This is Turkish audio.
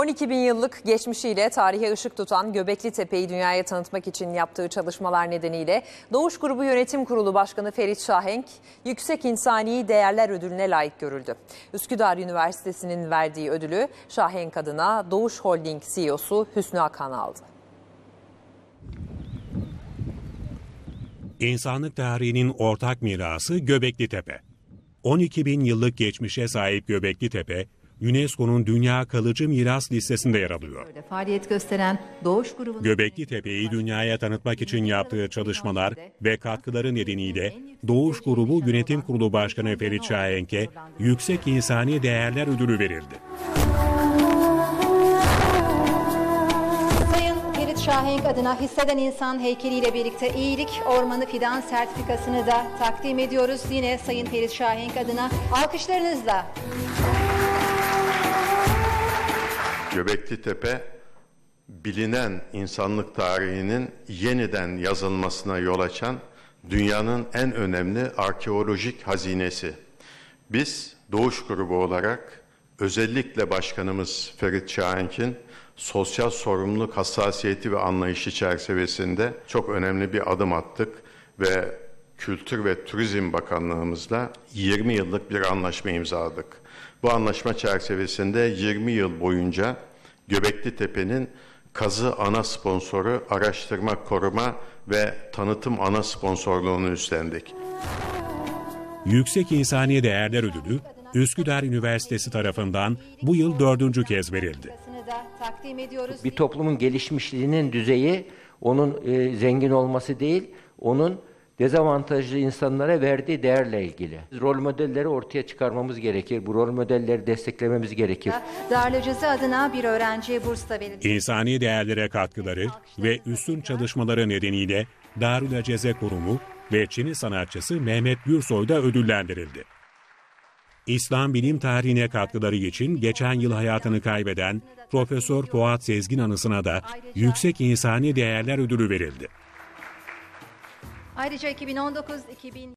12 bin yıllık geçmişiyle tarihe ışık tutan Göbekli Tepe'yi dünyaya tanıtmak için yaptığı çalışmalar nedeniyle Doğuş Grubu Yönetim Kurulu Başkanı Ferit Şahenk, Yüksek İnsani Değerler Ödülüne layık görüldü. Üsküdar Üniversitesi'nin verdiği ödülü Şahenk adına Doğuş Holding CEO'su Hüsnü Akan aldı. İnsanlık tarihinin ortak mirası Göbekli Tepe. 12 bin yıllık geçmişe sahip Göbekli Tepe, UNESCO'nun Dünya Kalıcı Miras listesinde yer alıyor. Faaliyet gösteren Doğuş grubunun Göbekli Tepe'yi dünyaya tanıtmak için yaptığı çalışmalar ve katkıları nedeniyle Doğuş Grubu Yönetim Kurulu Başkanı Ferit Şahenk'e Yüksek İnsani Değerler Ödülü verildi. Şahenk adına hisseden insan heykeliyle birlikte iyilik ormanı fidan sertifikasını da takdim ediyoruz. Yine Sayın Ferit Şahenk adına alkışlarınızla. Göbekli Tepe bilinen insanlık tarihinin yeniden yazılmasına yol açan dünyanın en önemli arkeolojik hazinesi. Biz Doğuş Grubu olarak özellikle başkanımız Ferit Şahenk'in sosyal sorumluluk hassasiyeti ve anlayışı çerçevesinde çok önemli bir adım attık ve Kültür ve Turizm Bakanlığımızla 20 yıllık bir anlaşma imzaladık. Bu anlaşma çerçevesinde 20 yıl boyunca Göbekli Tepe'nin kazı ana sponsoru, araştırma, koruma ve tanıtım ana sponsorluğunu üstlendik. Yüksek İnsani Değerler Ödülü, Üsküdar Üniversitesi tarafından bu yıl dördüncü kez verildi. Bir toplumun gelişmişliğinin düzeyi onun e, zengin olması değil, onun dezavantajlı insanlara verdiği değerle ilgili. Rol modelleri ortaya çıkarmamız gerekir. Bu rol modelleri desteklememiz gerekir. Darülcüzü adına bir öğrenciye burs da verildi. İnsani değerlere katkıları ve üstün çalışmaları nedeniyle Darül Aceze Kurumu ve Çin'i sanatçısı Mehmet Gürsoy da ödüllendirildi. İslam bilim tarihine katkıları için geçen yıl hayatını kaybeden Profesör Fuat Sezgin anısına da Yüksek İnsani Değerler Ödülü verildi. Ayrıca 2019-2000